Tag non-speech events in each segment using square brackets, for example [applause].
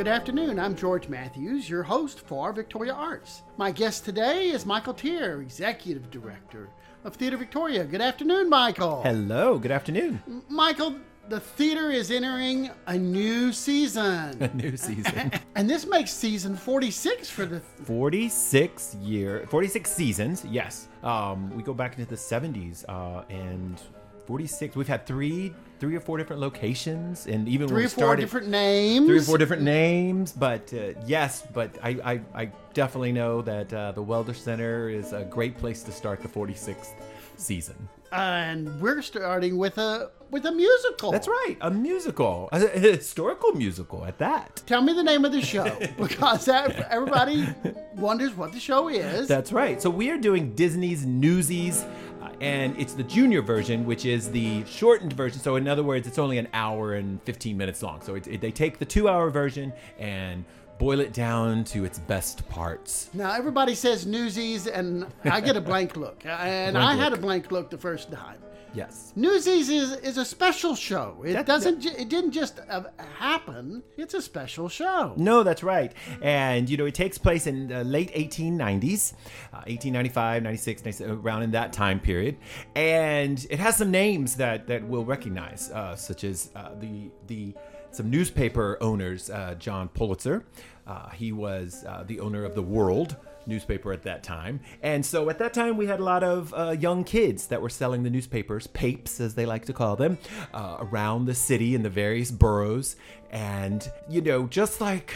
Good afternoon. I'm George Matthews, your host for Victoria Arts. My guest today is Michael Tier, Executive Director of Theater Victoria. Good afternoon, Michael. Hello, good afternoon. Michael, the theater is entering a new season. [laughs] A new season. [laughs] and this makes season 46 for the 46 year 46 seasons, yes. Um, we go back into the 70s uh, and 46 we've had three three or four different locations and even three or four started, different names. three or four different names but uh, yes but I, I, I definitely know that uh, the welder center is a great place to start the 46th season and we're starting with a with a musical. that's right a musical a, a historical musical at that Tell me the name of the show [laughs] because that, everybody wonders what the show is. That's right. So we are doing Disney's Newsies, Uh, and it's the junior version, which is the shortened version. So in other words, it's only an hour and 15 minutes long. So it, it- they take the two-hour version and boil it down to its best parts. Now everybody says Newsies, and I get a blank look, [laughs] and Blank I had a blank look the first time. Yes. Newsies is, is a special show. It That- doesn't. ju- It didn't just uh, happen. It's a special show. No, that's right. And, you know, it takes place in the late 1890s, uh, 1895, 96, 97, around in that time period. And it has some names that, that we'll recognize, uh, such as uh, the, the, some newspaper owners, uh, John Pulitzer. Uh, he was uh, the owner of The World newspaper at that time. And so at that time, we had a lot of uh, young kids that were selling the newspapers, papes as they like to call them, uh, around the city in the various boroughs. And, you know, just like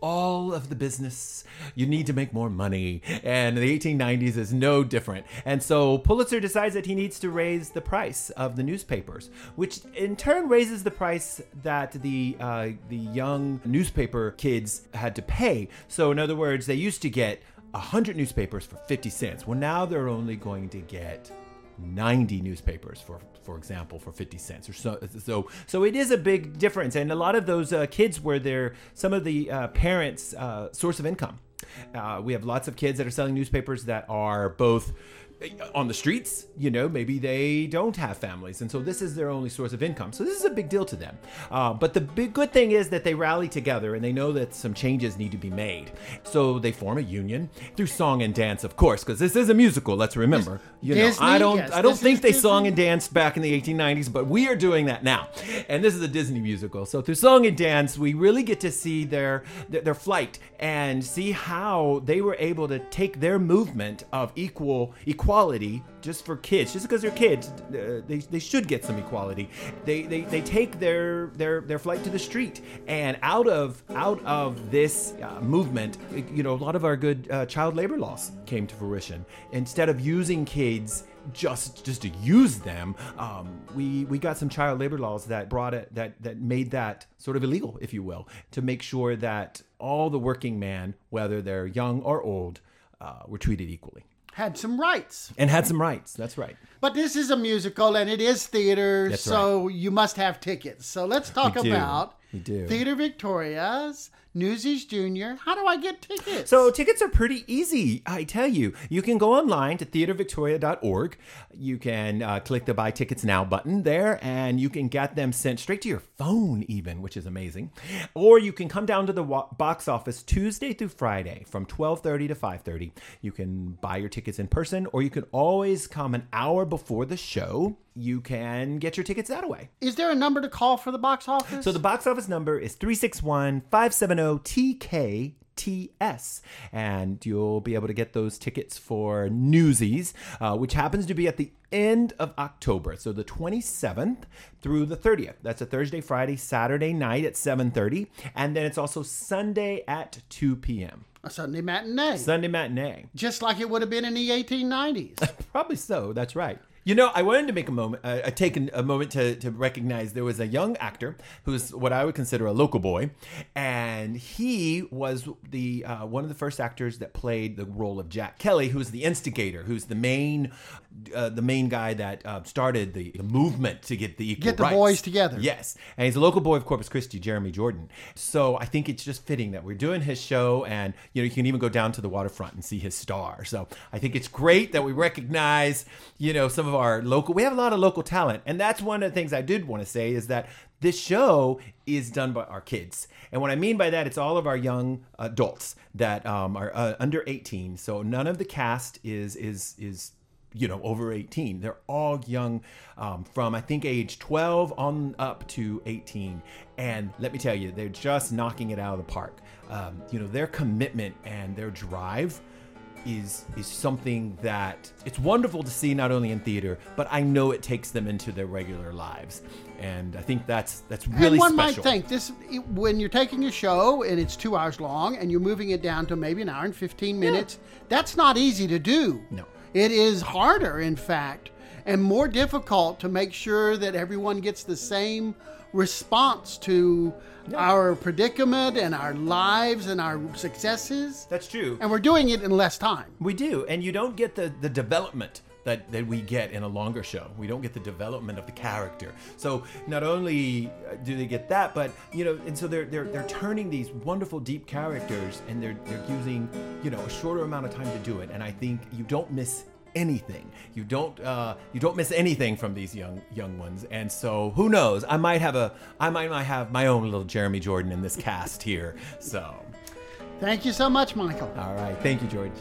all of the business. You need to make more money. And the 1890s is no different. And so Pulitzer decides that he needs to raise the price of the newspapers, which in turn raises the price that the uh, the young newspaper kids had to pay. So in other words, they used to get 100 newspapers for 50 cents. Well, now they're only going to get 90 newspapers for for example for 50 cents or so so so it is a big difference. And a lot of those uh, kids were their some of the uh, parents uh, source of income. Uh, we have lots of kids that are selling newspapers that are both on the streets, you know, maybe they don't have families, and so this is their only source of income. So this is a big deal to them. Uh, but the big good thing is that they rally together and they know that some changes need to be made. So they form a union through song and dance, of course, because this is a musical. Let's remember. You know, Disney, I don't, yes, I don't think they Disney. song and danced back in the 1890s, but we are doing that now. And this is a Disney musical. So through song and dance, we really get to see their their, their flight and see how they were able to take their movement of equal equality just for kids, just because they're kids, uh, they, they should get some equality. They, they they take their their their flight to the street, and out of out of this uh, movement, you know, a lot of our good uh, child labor laws came to fruition. Instead of using kids just just to use them, um, we we got some child labor laws that brought it that that made that sort of illegal, if you will, to make sure that all the working man, whether they're young or old, uh, were treated equally Had some rights, and had some rights. That's right. but this is a musical and it is theater, That's so you must have tickets. So let's talk about We do. Theater Victoria's Newsies Junior. How do I get tickets? So tickets are pretty easy, I tell you. You can go online to theatervictoria.org. You can uh, click the Buy Tickets Now button there, and you can get them sent straight to your phone, even, which is amazing. Or you can come down to the wa- box office Tuesday through Friday from 12:30 to 5:30. You can buy your tickets in person, or you can always come an hour before the show. You can get your tickets that way. is there a number to call for the box office? So the box office number is 361 570 TK. TS, and you'll be able to get those tickets for Newsies, uh, which happens to be at the end of October, so the 27th through the 30th. That's a Thursday, Friday, Saturday night at 7:30, and then it's also Sunday at 2 p.m. a Sunday matinee, Sunday matinee. just like it would have been in the 1890s. [laughs] Probably so. That's right. You know, I wanted to make a moment, uh, take a moment to, to recognize there was a young actor who's what I would consider a local boy, and he was the uh, one of the first actors that played the role of Jack Kelly, who's the instigator, who's the main, uh, the main guy that uh, started the, the movement to get the equal Get the rights. boys together. Yes, and he's a local boy of Corpus Christi, Jeremy Jordan. So I think it's just fitting that we're doing his show, and you know you can even go down to the waterfront and see his star. So I think it's great that we recognize you know some of our local. We have a lot of local talent, and that's one of the things I did want to say is that this show is done by our kids, and what I mean by that, it's all of our young adults that um, are uh, under 18. So none of the cast is is is you know over 18 they're all young um, from i think age 12 on up to 18 and let me tell you they're just knocking it out of the park um, you know their commitment and their drive is is something that it's wonderful to see not only in theater but i know it takes them into their regular lives and i think that's that's really and one special might think this when you're taking a show and it's two hours long and you're moving it down to maybe an hour and 15 minutes yeah. that's not easy to do No. it is harder in fact and more difficult to make sure that everyone gets the same response to our predicament and our lives and our successes that's true and we're doing it in less time We do, and you don't get the the development that that we get in a longer show. We don't get the development of the character. So not only uh, do they get that, but you know, and so they're they're they're turning these wonderful deep characters, and they're they're using you know a shorter amount of time to do it. And I think you don't miss anything. You don't uh, you don't miss anything from these young young ones. And so who knows? I might have a I might might have my own little Jeremy Jordan in this cast here. So thank you so much michael all right, thank you, George.